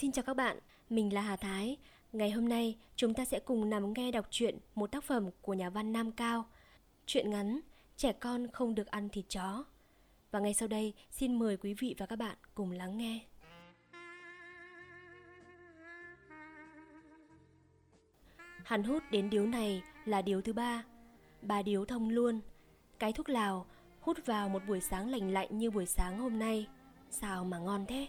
Xin chào các bạn, mình là Hà Thái. Ngày hôm nay chúng ta sẽ cùng nằm nghe đọc truyện một tác phẩm của nhà văn Nam Cao. Truyện ngắn Trẻ con không được ăn thịt chó. Và ngay sau đây xin mời quý vị và các bạn cùng lắng nghe. Hắn hút đến điếu này là điếu thứ ba. Ba điếu thông luôn. Cái thuốc lào hút vào một buổi sáng lành lạnh như buổi sáng hôm nay. Sao mà ngon thế?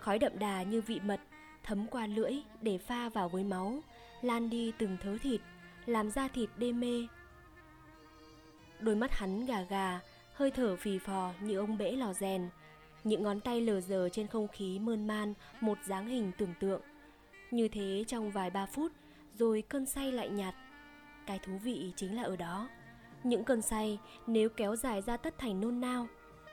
Khói đậm đà như vị mật thấm qua lưỡi để pha vào với máu, lan đi từng thớ thịt, làm da thịt đê mê. Đôi mắt hắn gà gà, hơi thở phì phò như ông bể lò rèn, những ngón tay lờ dờ trên không khí mơn man một dáng hình tưởng tượng. Như thế trong vài ba phút, rồi cơn say lại nhạt. Cái thú vị chính là ở đó. Những cơn say nếu kéo dài ra tất thành nôn nao,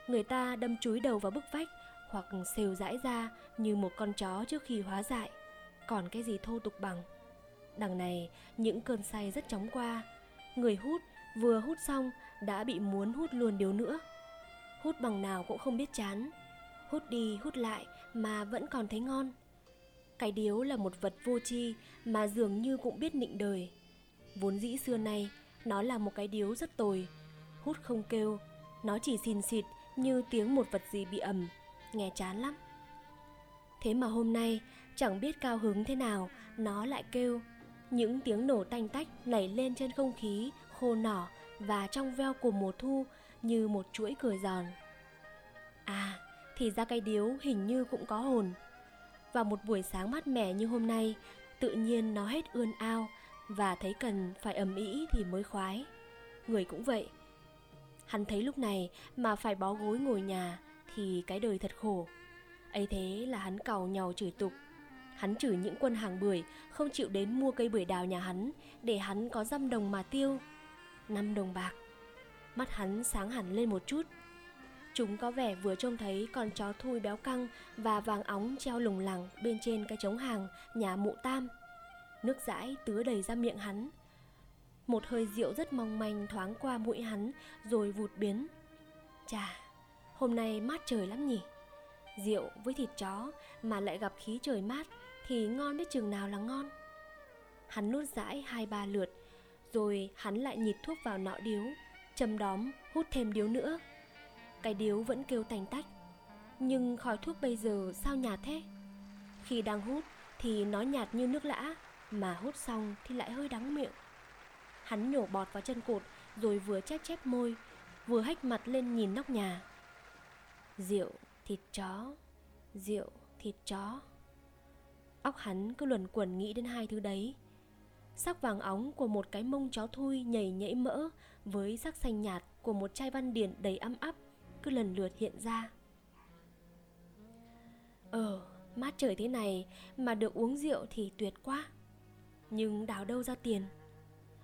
người ta đâm chúi đầu vào bức vách hoặc xều rãi ra như một con chó trước khi hóa dại. Còn cái gì thô tục bằng? Đằng này, những cơn say rất chóng qua. Người hút, vừa hút xong, đã bị muốn hút luôn điếu nữa. Hút bằng nào cũng không biết chán. Hút đi, hút lại mà vẫn còn thấy ngon. Cái điếu là một vật vô tri mà dường như cũng biết nịnh đời. Vốn dĩ xưa nay, nó là một cái điếu rất tồi. Hút không kêu, nó chỉ xìn xịt như tiếng một vật gì bị ầm nghe chán lắm. Thế mà hôm nay, chẳng biết cao hứng thế nào, nó lại kêu. Những tiếng nổ tanh tách nảy lên trên không khí, khô nỏ và trong veo của mùa thu như một chuỗi cười giòn. À thì ra cây điếu hình như cũng có hồn. Vào một buổi sáng mát mẻ như hôm nay, tự nhiên nó hết ươn ao và thấy cần phải ầm ĩ thì mới khoái. Người cũng vậy. Hắn thấy lúc này mà phải bó gối ngồi nhà thì cái đời thật khổ. Ấy thế là hắn càu nhau chửi tục. Hắn chửi những quân hàng bưởi, không chịu đến mua cây bưởi đào nhà hắn, để hắn có dăm đồng mà tiêu. Năm đồng bạc. Mắt hắn sáng hẳn lên một chút. Chúng có vẻ vừa trông thấy con chó thui béo căng và vàng óng treo lủng lẳng bên trên cái trống hàng nhà mụ tam. Nước dãi tứa đầy ra miệng hắn. Một hơi rượu rất mong manh thoáng qua mũi hắn, rồi vụt biến. Chà Hôm nay mát trời lắm nhỉ? Rượu với thịt chó mà lại gặp khí trời mát Thì ngon biết chừng nào là ngon? Hắn nuốt dãi hai ba lượt, Rồi hắn lại nhịt thuốc vào nọ điếu, Châm đóm, hút thêm điếu nữa. Cái điếu vẫn kêu tành tách. Nhưng khói thuốc bây giờ sao nhạt thế? Khi đang hút thì nó nhạt như nước lã, Mà hút xong thì lại hơi đắng miệng. Hắn nhổ bọt vào chân cột Rồi vừa chép chép môi, Vừa hách mặt lên nhìn nóc nhà. Rượu, thịt chó. Rượu, thịt chó. Óc hắn cứ luẩn quẩn nghĩ đến hai thứ đấy. Sắc vàng óng của một cái mông chó thui nhảy nhảy mỡ Với sắc xanh nhạt của một chai văn điển đầy ấm áp Cứ lần lượt hiện ra. Ờ, mát trời thế này mà được uống rượu thì tuyệt quá. Nhưng đào đâu ra tiền?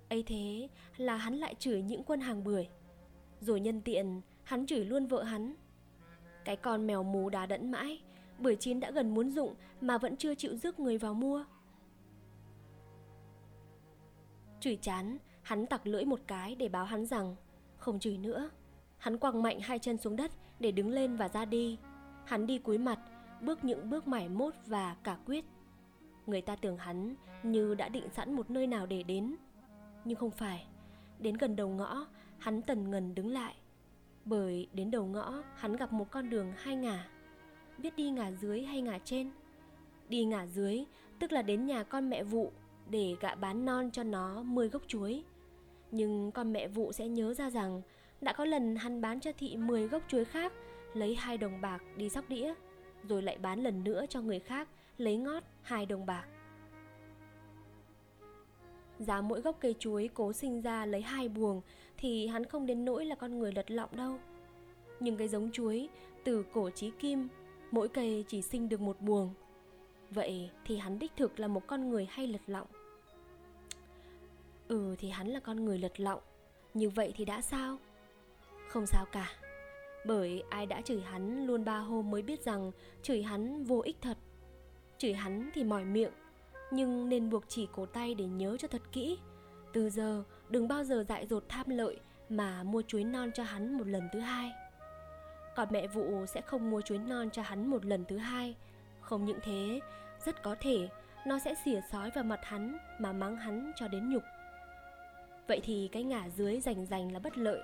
Ấy thế là hắn lại chửi những quân hàng bưởi. Rồi nhân tiện hắn chửi luôn vợ hắn cái con mèo mù đá đẫn mãi. Bưởi chín đã gần muốn dụng Mà vẫn chưa chịu rước người vào mua. Chửi chán, Hắn tặc lưỡi một cái để báo hắn rằng, Không chửi nữa. Hắn quăng mạnh hai chân xuống đất Để đứng lên và ra đi. Hắn đi cúi mặt, Bước những bước mải mốt và cả quyết. Người ta tưởng hắn như đã định sẵn một nơi nào để đến. Nhưng không phải, Đến gần đầu ngõ, Hắn tần ngần đứng lại bởi đến đầu ngõ, hắn gặp một con đường hai ngả. Biết đi ngả dưới hay ngả trên? Đi ngả dưới, tức là đến nhà con mẹ vụ Để gạ bán non cho nó 10 gốc chuối. Nhưng con mẹ vụ sẽ nhớ ra rằng Đã có lần hắn bán cho thị 10 gốc chuối khác, Lấy hai đồng bạc đi sóc đĩa, Rồi lại bán lần nữa cho người khác, Lấy ngót hai đồng bạc. Giá mỗi gốc cây chuối cố sinh ra lấy hai buồng thì hắn không đến nỗi là con người lật lọng đâu. Nhưng cái giống chuối, từ cổ chí kim, Mỗi cây chỉ sinh được một buồng. Vậy thì hắn đích thực là một con người hay lật lọng? Ừ thì hắn là con người lật lọng. Như vậy thì đã sao? Không sao cả. Bởi ai đã chửi hắn luôn ba hôm mới biết rằng Chửi hắn vô ích thật. Chửi hắn thì mỏi miệng, nhưng nên buộc chỉ cổ tay để nhớ cho thật kỹ. Từ giờ đừng bao giờ dại dột tham lợi mà mua chuối non cho hắn một lần thứ hai. Còn mẹ vụ sẽ không mua chuối non cho hắn một lần thứ hai, Không những thế, rất có thể nó sẽ xỉa sói vào mặt hắn mà mắng hắn cho đến nhục. Vậy thì cái ngả dưới rành rành là bất lợi.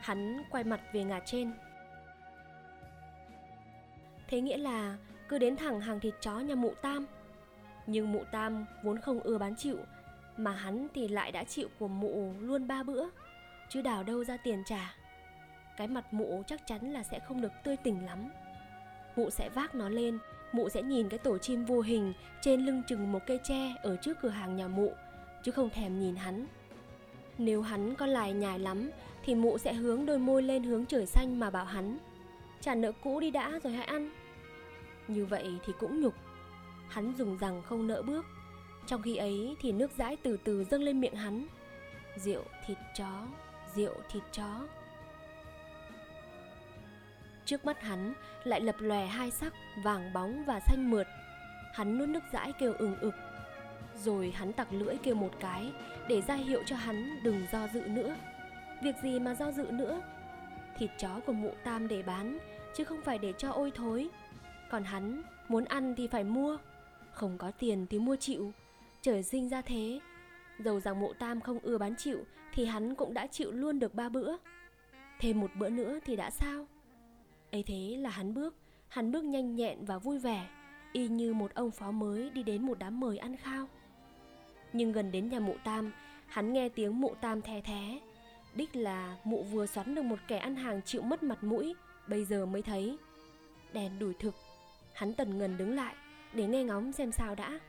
Hắn quay mặt về ngả trên. Thế nghĩa là cứ đến thẳng hàng thịt chó nhà mụ Tam. Nhưng mụ Tam vốn không ưa bán chịu, mà hắn thì lại đã chịu của mụ luôn ba bữa, chứ đào đâu ra tiền trả. Cái mặt mụ chắc chắn là sẽ không được tươi tỉnh lắm. Mụ sẽ vác nó lên, mụ sẽ nhìn cái tổ chim vô hình trên lưng chừng một cây tre ở trước cửa hàng nhà mụ, chứ không thèm nhìn hắn. Nếu hắn có lài nhài lắm thì mụ sẽ hướng đôi môi lên hướng trời xanh mà bảo hắn trả nợ cũ đi đã rồi hãy ăn như vậy thì cũng nhục hắn dùng rằng không nỡ bước trong khi ấy thì nước dãi từ từ dâng lên miệng hắn. Rượu, thịt, chó. Rượu, thịt, chó. Trước mắt hắn lại lập lòe hai sắc vàng bóng và xanh mượt. Hắn nuốt nước dãi kêu ừng ực. Rồi hắn tặc lưỡi kêu một cái để ra hiệu cho hắn đừng do dự nữa. Việc gì mà do dự nữa? Thịt chó của mụ tam để bán, chứ không phải để cho ôi thối. Còn hắn muốn ăn thì phải mua. Không có tiền thì mua chịu trời sinh ra thế. Dầu rằng mụ tam không ưa bán chịu, thì hắn cũng đã chịu luôn được ba bữa. Thêm một bữa nữa thì đã sao? Ấy thế là hắn bước hắn bước nhanh nhẹn và vui vẻ, y như một ông phó mới đi đến một đám mời ăn khao. Nhưng gần đến nhà mụ tam, hắn nghe tiếng mụ tam the thé, đích là mụ vừa xoắn được một kẻ ăn hàng chịu mất mặt mũi, bây giờ mới thấy. Đèn đuổi thực, hắn tần ngần đứng lại, để nghe ngóng xem sao đã.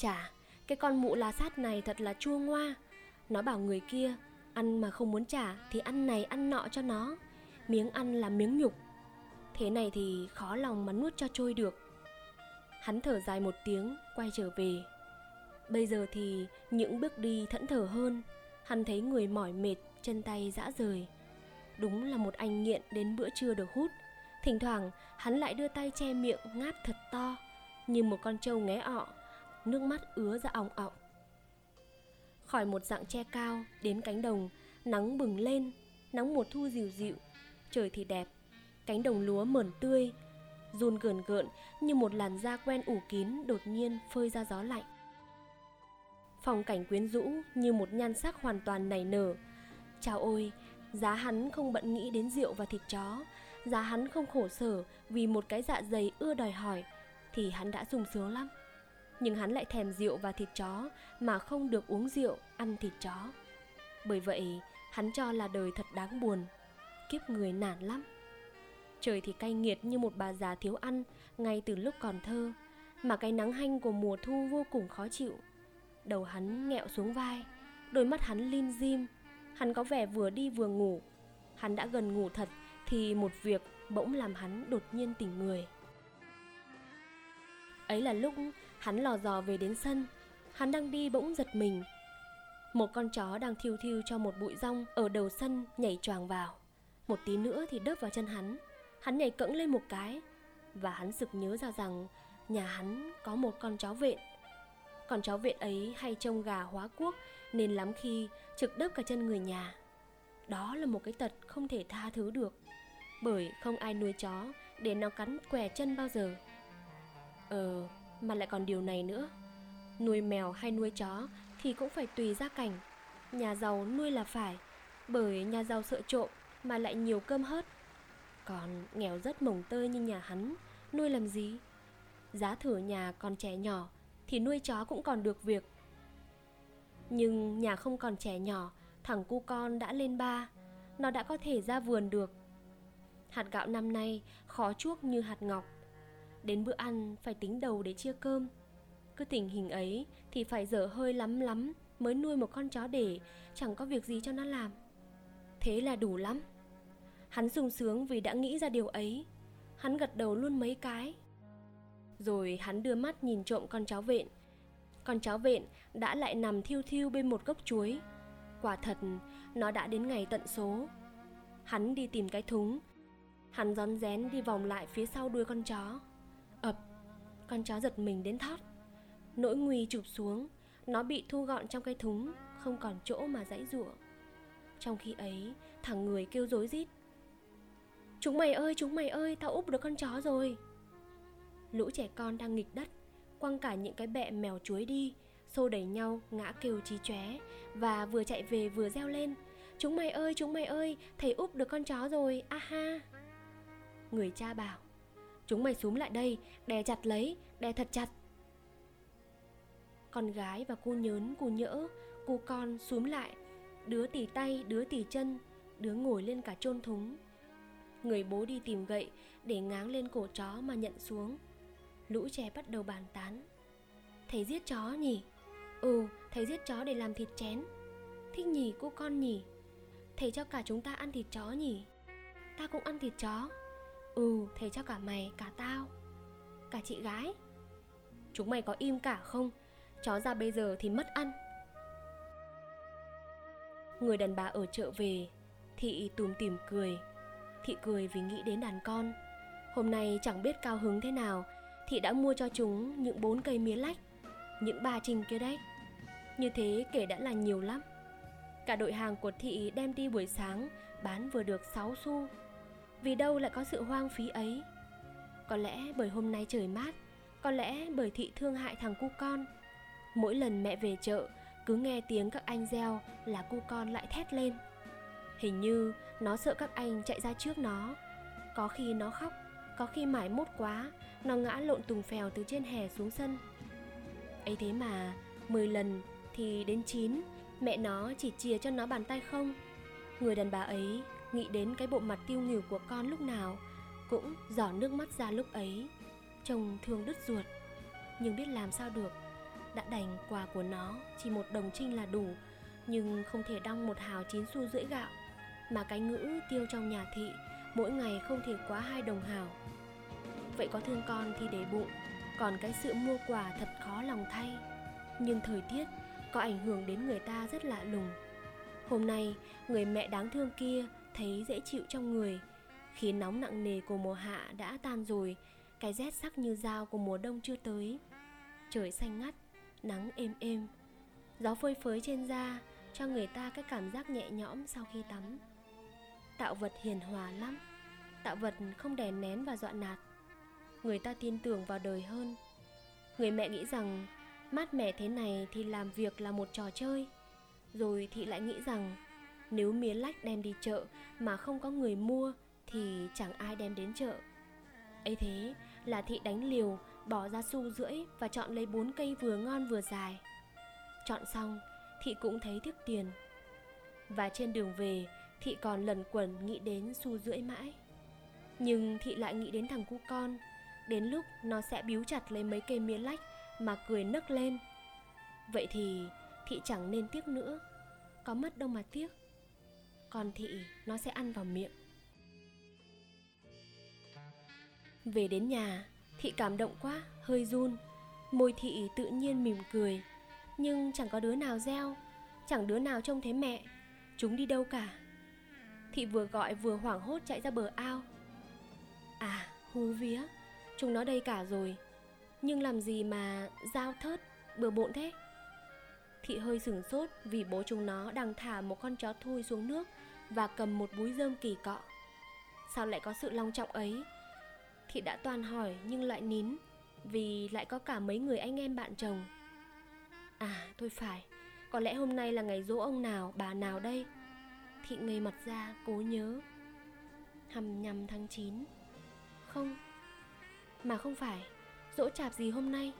Chà, cái con mụ lá sát này thật là chua ngoa. Nó bảo người kia ăn mà không muốn trả thì ăn này ăn nọ cho nó miếng ăn là miếng nhục. Thế này thì khó lòng mà nuốt cho trôi được. Hắn thở dài một tiếng quay trở về. Bây giờ thì những bước đi thẫn thờ hơn hắn thấy người mỏi mệt chân tay dã rời. Đúng là một anh nghiện đến bữa trưa được hút. Thỉnh thoảng hắn lại đưa tay che miệng ngáp thật to như một con trâu nghé ọ nước mắt ứa ra ọng ọng. Khỏi một dạng tre cao đến cánh đồng, nắng bừng lên, nắng mùa thu dịu dịu, trời thì đẹp, cánh đồng lúa mởn tươi, run gờn gợn như một làn da quen ủ kín đột nhiên phơi ra gió lạnh. Phong cảnh quyến rũ như một nhan sắc hoàn toàn nảy nở. Chào ôi, giá hắn không bận nghĩ đến rượu và thịt chó, giá hắn không khổ sở vì một cái dạ dày ưa đòi hỏi, thì hắn đã sung sướng lắm nhưng hắn lại thèm rượu và thịt chó, mà không được uống rượu, ăn thịt chó. Bởi vậy, hắn cho là đời thật đáng buồn, kiếp người nản lắm. Trời thì cay nghiệt như một bà già thiếu ăn, ngay từ lúc còn thơ, mà cái nắng hanh của mùa thu vô cùng khó chịu. Đầu hắn nghẹo xuống vai, đôi mắt hắn lim dim, hắn có vẻ vừa đi vừa ngủ. Hắn đã gần ngủ thật thì một việc bỗng làm hắn đột nhiên tỉnh người. Ấy là lúc hắn lò dò về đến sân. Hắn đang đi bỗng giật mình. Một con chó đang thiêu thiêu cho một bụi rong ở đầu sân nhảy choàng vào. Một tí nữa thì đớp vào chân hắn. Hắn nhảy cẫng lên một cái. Và hắn sực nhớ ra rằng nhà hắn có một con chó vện. Con chó vện ấy hay trông gà hóa quốc nên lắm khi trực đớp cả chân người nhà. Đó là một cái tật không thể tha thứ được, bởi không ai nuôi chó để nó cắn què chân bao giờ. Ờ mà lại còn điều này nữa. Nuôi mèo hay nuôi chó thì cũng phải tùy gia cảnh. Nhà giàu nuôi là phải, bởi nhà giàu sợ trộm mà lại nhiều cơm hớt. Còn nghèo rất mồng tơi như nhà hắn, nuôi làm gì? Giá thử nhà còn trẻ nhỏ thì nuôi chó cũng còn được việc. Nhưng nhà không còn trẻ nhỏ, thằng cu con đã lên ba, nó đã có thể ra vườn được. Hạt gạo năm nay khó chuốc như hạt ngọc đến bữa ăn phải tính đầu để chia cơm. Cứ tình hình ấy thì phải dở hơi lắm lắm mới nuôi một con chó để, chẳng có việc gì cho nó làm. Thế là đủ lắm. Hắn sung sướng vì đã nghĩ ra điều ấy. Hắn gật đầu luôn mấy cái. Rồi hắn đưa mắt nhìn trộm con chó vện. Con chó vện đã lại nằm thiêu thiêu bên một gốc chuối. Quả thật, nó đã đến ngày tận số. Hắn đi tìm cái thúng. Hắn rón rén đi vòng lại phía sau đuôi con chó con chó giật mình đến thót. Nỗi nguy chụp xuống, nó bị thu gọn trong cái thúng, không còn chỗ mà dãy giụa trong khi ấy, thằng người kêu rối rít. Chúng mày ơi, chúng mày ơi, tao úp được con chó rồi. Lũ trẻ con đang nghịch đất, Quăng cả những cái bẹ mèo chuối đi, Xô đẩy nhau ngã kêu chí chóe Và vừa chạy về vừa reo lên, Chúng mày ơi, chúng mày ơi, Thầy úp được con chó rồi, a ha. Người cha bảo Chúng mày xuống lại đây, Đè chặt lấy, Đè thật chặt. Con gái và cô nhớn cô nhỡ Cô con xuống lại, Đứa tỉ tay, đứa tỉ chân, Đứa ngồi lên cả chôn thúng. Người bố đi tìm gậy Để ngáng lên cổ chó mà nhận xuống. Lũ trẻ bắt đầu bàn tán. Thầy giết chó nhỉ? Ừ thầy giết chó để làm thịt chén. Thích nhỉ cô con nhỉ? Thầy cho cả chúng ta ăn thịt chó nhỉ? Ta cũng ăn thịt chó. Ừ thế cho cả mày, cả tao. Cả chị gái. Chúng mày có im cả không? Chó ra bây giờ thì mất ăn. Người đàn bà ở chợ về, Thị tùm tìm cười. Thị cười vì nghĩ đến đàn con. Hôm nay chẳng biết cao hứng thế nào, Thị đã mua cho chúng những bốn cây mía lách, Những ba trình kia đấy. Như thế kể đã là nhiều lắm. Cả đội hàng của Thị đem đi buổi sáng, Bán vừa được 6 xu. Vì đâu lại có sự hoang phí ấy? Có lẽ bởi hôm nay trời mát, Có lẽ bởi Thị thương hại thằng cu con. Mỗi lần mẹ về chợ, Cứ nghe tiếng các anh reo là cu con lại thét lên. Hình như nó sợ các anh chạy ra trước nó. Có khi nó khóc, Có khi mải mốt quá, Nó ngã lộn tùng phèo từ trên hè xuống sân. Ấy thế mà 10 lần thì đến 9 Mẹ nó chỉ chìa cho nó bàn tay không? Người đàn bà ấy nghĩ đến cái bộ mặt tiêu nghỉu của con lúc nào, Cũng giỏ nước mắt ra lúc ấy. Chồng thương đứt ruột, Nhưng biết làm sao được. Đã đành quà của nó chỉ một đồng trinh là đủ, Nhưng không thể đong một hào chín xu rưỡi gạo. Mà cái ngữ tiêu trong nhà thị, Mỗi ngày không thể quá hai đồng hào. Vậy có thương con thì để bụng, Còn cái sự mua quà thật khó lòng thay. Nhưng thời tiết có ảnh hưởng đến người ta rất lạ lùng. Hôm nay, người mẹ đáng thương kia thấy dễ chịu trong người. Khí nóng nặng nề của mùa hạ đã tan rồi, cái rét sắc như dao của mùa đông chưa tới. Trời xanh ngắt, nắng êm êm. Gió phơi phới trên da, cho người ta cái cảm giác nhẹ nhõm sau khi tắm. Tạo vật hiền hòa lắm, tạo vật không đè nén và dọa nạt. Người ta tin tưởng vào đời hơn. Người mẹ nghĩ rằng, Mát mẻ thế này thì làm việc là một trò chơi. Rồi thị lại nghĩ rằng nếu mía lách đem đi chợ mà không có người mua Thì chẳng ai đem đến chợ. Ấy thế, là thị đánh liều, Bỏ ra xu rưỡi và chọn lấy bốn cây vừa ngon vừa dài. Chọn xong, thị cũng thấy tiếc tiền. Và trên đường về, thị còn lần quẩn nghĩ đến xu rưỡi mãi. Nhưng thị lại nghĩ đến thằng cu con, Đến lúc nó sẽ biếu chặt lấy mấy cây mía lách mà cười nấc lên. Vậy thì, thị chẳng nên tiếc nữa. Có mất đâu mà tiếc còn thị nó sẽ ăn vào miệng. Về đến nhà, thị cảm động quá, hơi run. Môi thị tự nhiên mỉm cười. Nhưng chẳng có đứa nào reo, chẳng đứa nào trông thấy mẹ. Chúng đi đâu cả? Thị vừa gọi vừa hoảng hốt chạy ra bờ ao. À hú vía, chúng nó đây cả rồi. Nhưng làm gì mà dao thớt, bừa bộn thế? Thị hơi sửng sốt vì bố chúng nó đang thả một con chó thui xuống nước và cầm một búi rơm kỳ cọ. Sao lại có sự long trọng ấy? Thị đã toàn hỏi nhưng lại nín vì lại có cả mấy người anh em bạn chồng. À, thôi phải, có lẽ hôm nay là ngày dỗ ông nào, bà nào đây? Thị ngây mặt ra, cố nhớ. 25 tháng 9 Không, mà không phải dỗ chạp gì hôm nay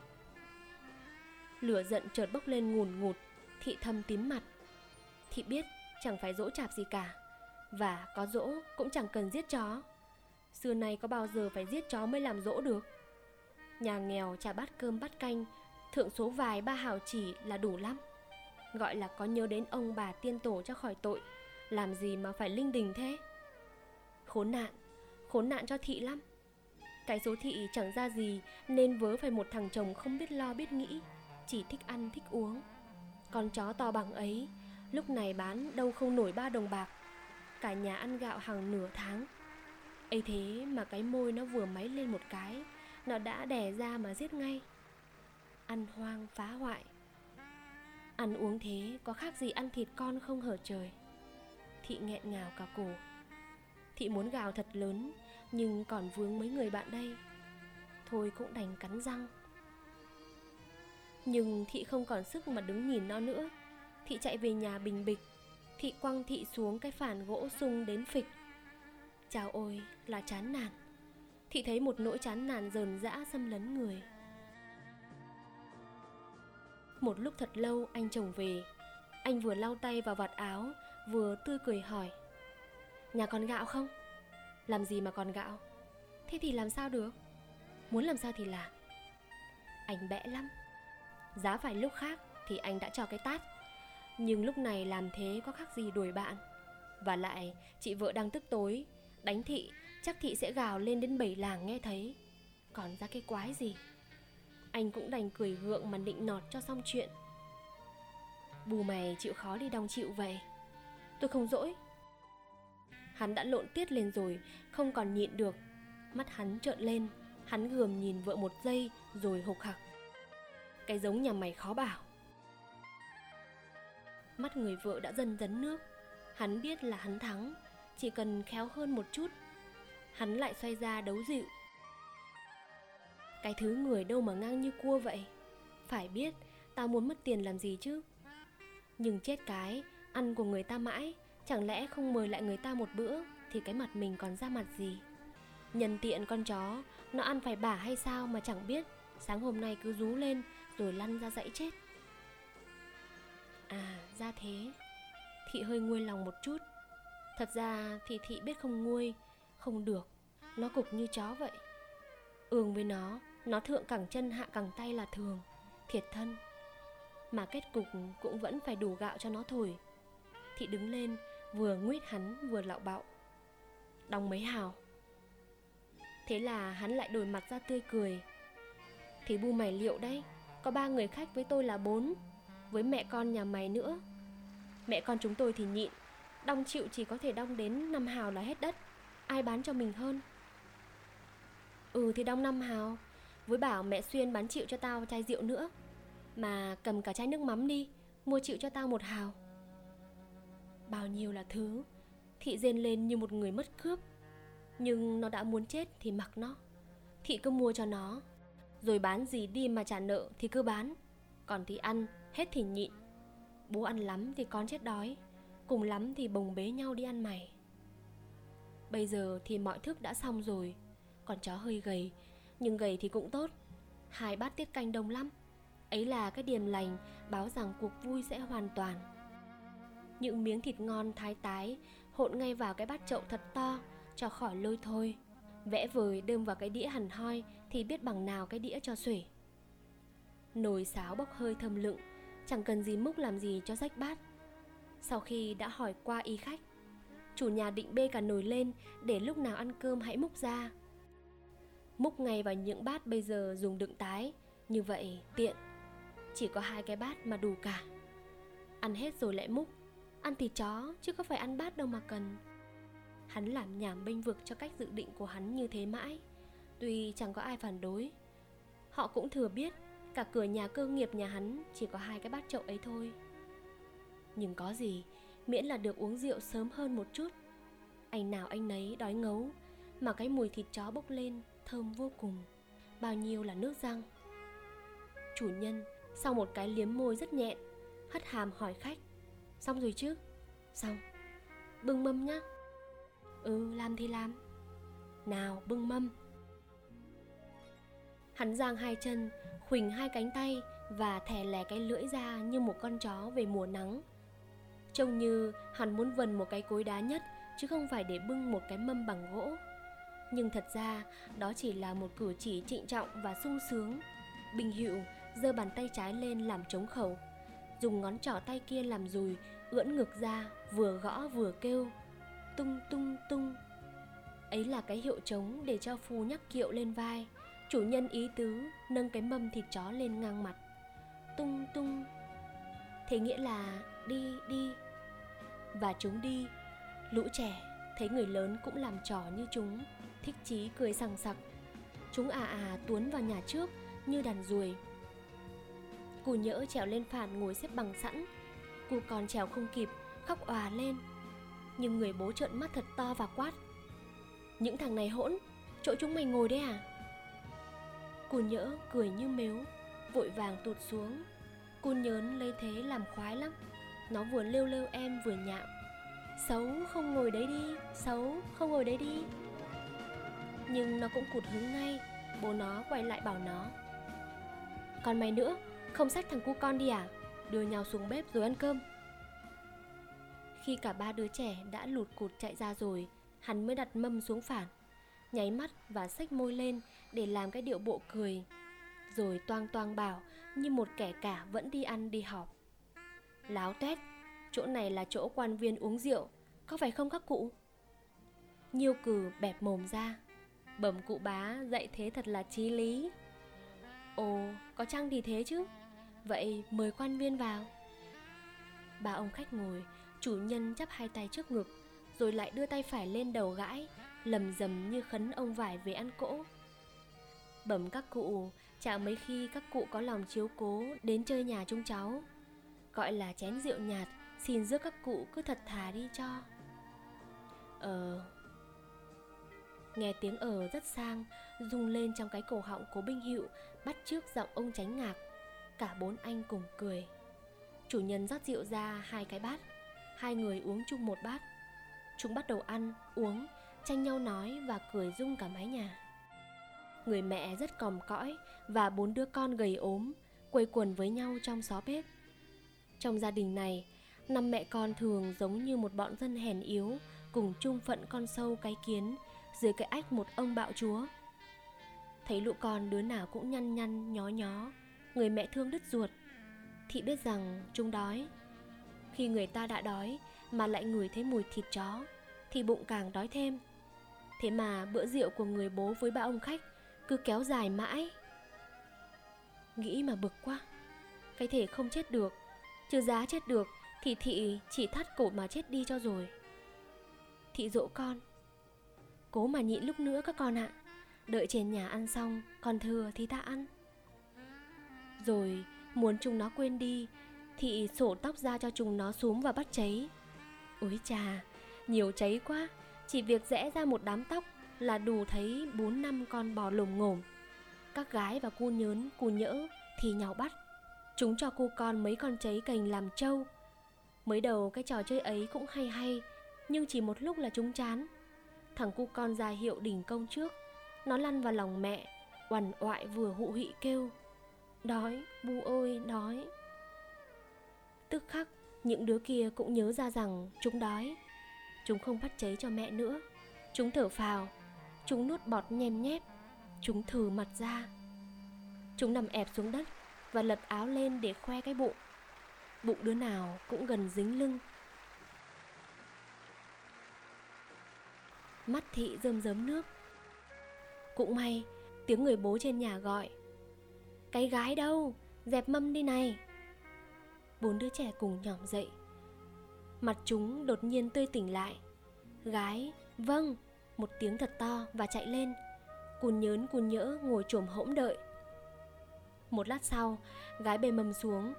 lửa giận chợt bốc lên ngùn ngụt, thị thâm tím mặt. Thị biết chẳng phải dỗ chạp gì cả, và có dỗ cũng chẳng cần giết chó. Xưa nay có bao giờ phải giết chó mới làm dỗ được? Nhà nghèo trả bát cơm bát canh, thượng số vài ba hào chỉ là đủ lắm. Gọi là có nhớ đến ông bà tiên tổ cho khỏi tội, làm gì mà phải linh đình thế? Khốn nạn khốn nạn cho thị lắm. Cái số thị chẳng ra gì, nên vớ phải một thằng chồng không biết lo biết nghĩ chỉ thích ăn, thích uống. Con chó to bằng ấy, lúc này bán đâu không nổi ba đồng bạc. Cả nhà ăn gạo hàng nửa tháng. Ấy thế mà cái môi nó vừa máy lên một cái, nó đã đẻ ra mà giết ngay. Ăn hoang phá hoại. Ăn uống thế có khác gì ăn thịt con không hở trời. Thị nghẹn ngào cả cổ. Thị muốn gào thật lớn, nhưng còn vướng mấy người bạn đây. Thôi cũng đành cắn răng nhưng thị không còn sức mà đứng nhìn nó nữa. Thị chạy về nhà bình bịch. Thị quăng thị xuống cái phản gỗ sung đến phịch. Chào ôi, là chán nản. Thị thấy một nỗi chán nản dờn dã xâm lấn người. Một lúc thật lâu, anh chồng về. Anh vừa lau tay vào vạt áo, vừa tươi cười hỏi. Nhà còn gạo không? Làm gì mà còn gạo? Thế thì làm sao được? Muốn làm sao thì làm. Anh bẽ lắm giá phải lúc khác thì anh đã cho cái tát. Nhưng lúc này làm thế có khác gì đuổi bạn. Và lại, chị vợ đang tức tối. Đánh thị, chắc thị sẽ gào lên đến bảy làng nghe thấy. Còn ra cái quái gì? Anh cũng đành cười gượng mà định nọt cho xong chuyện. Bù mày chịu khó đi đong chịu vậy. Tôi không dỗi. Hắn đã lộn tiết lên rồi, không còn nhịn được. Mắt hắn trợn lên, hắn gườm nhìn vợ một giây, rồi hộc hặc cái giống nhà mày khó bảo. Mắt người vợ đã dần dấn nước. Hắn biết là hắn thắng, chỉ cần khéo hơn một chút, hắn lại xoay ra đấu dịu. Cái thứ người đâu mà ngang như cua vậy? Phải biết, tao muốn mất tiền làm gì chứ? Nhưng chết cái, ăn của người ta mãi, chẳng lẽ không mời lại người ta một bữa, thì cái mặt mình còn ra mặt gì? Nhân tiện con chó, nó ăn phải bả hay sao mà chẳng biết. Sáng hôm nay cứ rú lên rồi lăn ra dãy chết. À ra thế. Thị hơi nguôi lòng một chút. Thật ra thì thị biết không nguôi, không được. Nó cục như chó vậy. Ương với nó nó thượng cẳng chân, hạ cẳng tay là thường, thiệt thân. Mà kết cục cũng vẫn phải đủ gạo cho nó thổi. Thị đứng lên, vừa nguyết hắn, vừa lạo bạo. Đóng mấy hào. Thế là hắn lại đổi mặt ra tươi cười. Thì bu mày liệu đấy có ba người khách với tôi là bốn, với mẹ con nhà mày nữa. Mẹ con chúng tôi thì nhịn, đong chịu chỉ có thể đong đến năm hào là hết đất, ai bán cho mình hơn? Ừ thì đong năm hào, với bảo mẹ xuyên bán chịu cho tao chai rượu nữa, mà cầm cả chai nước mắm đi, mua chịu cho tao một hào. Bao nhiêu là thứ, thị rên lên như một người mất cướp, nhưng nó đã muốn chết thì mặc nó, thị cứ mua cho nó rồi bán gì đi mà trả nợ thì cứ bán. Còn thì ăn, hết thì nhịn. Bố ăn lắm thì con chết đói, cùng lắm thì bồng bế nhau đi ăn mày. Bây giờ thì mọi thức đã xong rồi, còn chó hơi gầy, nhưng gầy thì cũng tốt. Hai bát tiết canh đông lắm. Ấy là cái điềm lành, báo rằng cuộc vui sẽ hoàn toàn. Những miếng thịt ngon thái tái, hộn ngay vào cái bát chậu thật to, cho khỏi lôi thôi. Vẽ vời đơm vào cái đĩa hẳn hoi thì biết bằng nào cái đĩa cho xuể. Nồi sáo bốc hơi thơm lựng, chẳng cần gì múc làm gì cho rách bát. Sau khi đã hỏi qua y khách, chủ nhà định bê cả nồi lên để lúc nào ăn cơm hãy múc ra. Múc ngay vào những bát bây giờ dùng đựng tái, như vậy tiện. Chỉ có hai cái bát mà đủ cả. Ăn hết rồi lại múc. Ăn thịt chó, chứ có phải ăn bát đâu mà cần. Hắn làm nhảm bênh vực cho cách dự định của hắn như thế mãi tuy chẳng có ai phản đối, họ cũng thừa biết cả cửa nhà cơ nghiệp nhà hắn chỉ có hai cái bát chậu ấy thôi. Nhưng có gì, miễn là được uống rượu sớm hơn một chút, anh nào anh nấy đói ngấu mà cái mùi thịt chó bốc lên thơm vô cùng. Bao nhiêu là nước răng? Chủ nhân, sau một cái liếm môi rất nhẹn hất hàm hỏi khách. Xong rồi chứ? Xong. Bưng mâm nhá. Ừ làm thì làm. Nào, bưng mâm hắn giang hai chân, khuỳnh hai cánh tay và thè lè cái lưỡi ra như một con chó về mùa nắng. Trông như hắn muốn vần một cái cối đá nhất, chứ không phải để bưng một cái mâm bằng gỗ. Nhưng thật ra, đó chỉ là một cử chỉ trịnh trọng và sung sướng. Bình hiệu giơ bàn tay trái lên làm trống khẩu, dùng ngón trỏ tay kia làm dùi, ưỡn ngực ra, vừa gõ vừa kêu, tung tung tung. Ấy là cái hiệu trống để cho phu nhắc kiệu lên vai chủ nhân ý tứ, nâng cái mâm thịt chó lên ngang mặt. Tung tung. Thế nghĩa là đi đi. Và chúng đi. Lũ trẻ, thấy người lớn cũng làm trò như chúng, thích chí cười sằng sặc. Chúng à à tuốn vào nhà trước, như đàn ruồi. Cù nhỡ trèo lên phản ngồi xếp bằng sẵn. Cù còn trèo không kịp, khóc òa lên. Nhưng người bố trợn mắt thật to và quát. Những thằng này hỗn, chỗ chúng mày ngồi đấy à? Cô nhỡ cười như mếu, Vội vàng tụt xuống. Cô nhớn lấy thế làm khoái lắm. Nó vừa lêu lêu em vừa nhạo. Xấu không ngồi đấy đi, Xấu không ngồi đấy đi. Nhưng nó cũng cụt hứng ngay, Bố nó quay lại bảo nó. Còn mày nữa, Không xách thằng cu con đi à? Đưa nhau xuống bếp rồi ăn cơm. Khi cả ba đứa trẻ đã lụt cụt chạy ra rồi, Hắn mới đặt mâm xuống phản. Nháy mắt và xách môi lên Để làm cái điệu bộ cười. Rồi toang toang bảo Như một kẻ cả vẫn đi ăn đi học. Láo toét Chỗ này là chỗ quan viên uống rượu, Có phải không các cụ? Nhiêu cử bẹp mồm ra. Bẩm cụ bá dạy thế thật là chí lý. Ồ, có chăng thì thế chứ? Vậy mời quan viên vào. Ba ông khách ngồi, Chủ nhân chắp hai tay trước ngực, Rồi lại đưa tay phải lên đầu gãi Lầm rầm như khấn ông vải về ăn cỗ. Bẩm các cụ Chả mấy khi các cụ có lòng chiếu cố Đến chơi nhà chúng cháu Gọi là chén rượu nhạt Xin rước các cụ cứ thật thà đi cho. Ờ Nghe tiếng ờ rất sang Rung lên trong cái cổ họng của binh hiệu Bắt trước giọng ông tránh ngạc. Cả bốn anh cùng cười. Chủ nhân rót rượu ra hai cái bát Hai người uống chung một bát. Chúng bắt đầu ăn, uống Tranh nhau nói và cười rung cả mái nhà. Người mẹ rất còm cõi Và bốn đứa con gầy ốm, Quây quần với nhau trong xó bếp. Trong gia đình này, Năm mẹ con thường giống như một bọn dân hèn yếu, Cùng chung phận con sâu cái kiến Dưới cái ách một ông bạo chúa. Thấy lũ con đứa nào cũng nhăn nhăn, nhó nhó, Người mẹ thương đứt ruột. Thị biết rằng chúng đói. Khi người ta đã đói Mà lại ngửi thấy mùi thịt chó, Thì bụng càng đói thêm. Thế mà bữa rượu của người bố với ba ông khách Cứ kéo dài mãi. Nghĩ mà bực quá. Cái thể không chết được Chưa giá chết được Thì thị chỉ thắt cổ mà chết đi cho rồi. Thị dỗ con, Cố mà nhịn lúc nữa các con ạ. Đợi trên nhà ăn xong Còn thừa thì ta ăn. Rồi, muốn chúng nó quên đi, Thị sổ tóc ra cho chúng nó xuống và bắt cháy. Ối chà, Nhiều cháy quá. Chỉ việc rẽ ra một đám tóc Là đủ thấy bốn năm con bò lồm ngồm. Các gái và cu nhớn, cu nhỡ Thì nhau bắt. Chúng cho cu con mấy con cháy cành làm trâu. Mới đầu cái trò chơi ấy cũng hay hay Nhưng chỉ một lúc là chúng chán. Thằng cu con ra hiệu đỉnh công trước. Nó lăn vào lòng mẹ Oằn oại vừa hụ hị kêu. Đói, bu ơi, đói. Tức khắc Những đứa kia cũng nhớ ra rằng Chúng đói. Chúng không bắt cháy cho mẹ nữa. Chúng thở phào, Chúng nuốt bọt nhem nhép, Chúng thử mặt ra. Chúng nằm ẹp xuống đất Và lật áo lên để khoe cái bụng. Bụng đứa nào cũng gần dính lưng. Mắt thị rơm rớm nước. Cũng may, Tiếng người bố trên nhà gọi. Cái gái đâu? Dẹp mâm đi này. Bốn đứa trẻ cùng nhỏm dậy. Mặt chúng đột nhiên tươi tỉnh lại. Gái Vâng Một tiếng thật to và chạy lên. Cùn nhớn cùn nhỡ ngồi chồm hỗn đợi. Một lát sau, Gái bề mầm xuống.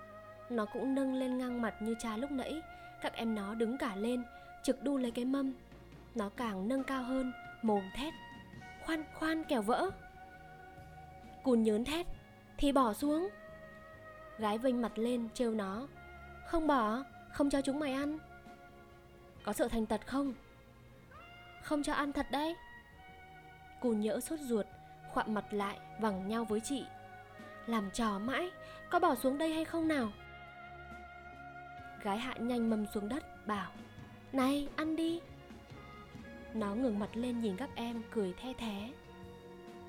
Nó cũng nâng lên ngang mặt như cha lúc nãy. Các em nó đứng cả lên, Trực đu lấy cái mâm. Nó càng nâng cao hơn, Mồm thét. Khoan khoan, kẻo vỡ. Cùn nhớn thét, Thì bỏ xuống. Gái vênh mặt lên, trêu nó. Không bỏ, Không cho chúng mày ăn. Có sợ thành tật không? Không cho ăn thật đấy. Cù nhỡ sốt ruột, Khoạm mặt lại vẳng nhau với chị. Làm trò mãi, Có bỏ xuống đây hay không nào? Gái hạ nhanh mâm xuống đất, Bảo, Này, ăn đi. Nó ngừng mặt lên nhìn các em, cười the thé.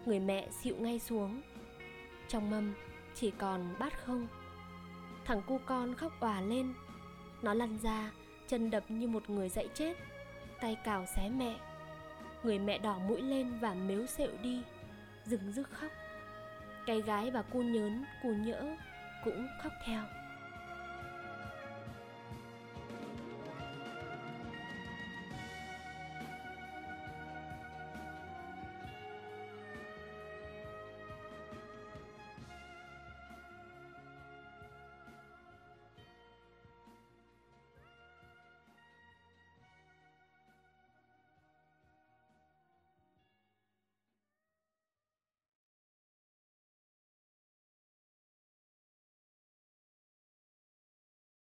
Người mẹ xịu ngay xuống. Trong mâm, chỉ còn bát không. Thằng cu con khóc òa lên. Nó lăn ra Chân đập như một người dậy chết Tay cào xé mẹ. Người mẹ đỏ mũi lên và mếu xệu đi Dừng dứt khóc. Cái gái và cu nhớn, cu nhỡ Cũng khóc theo.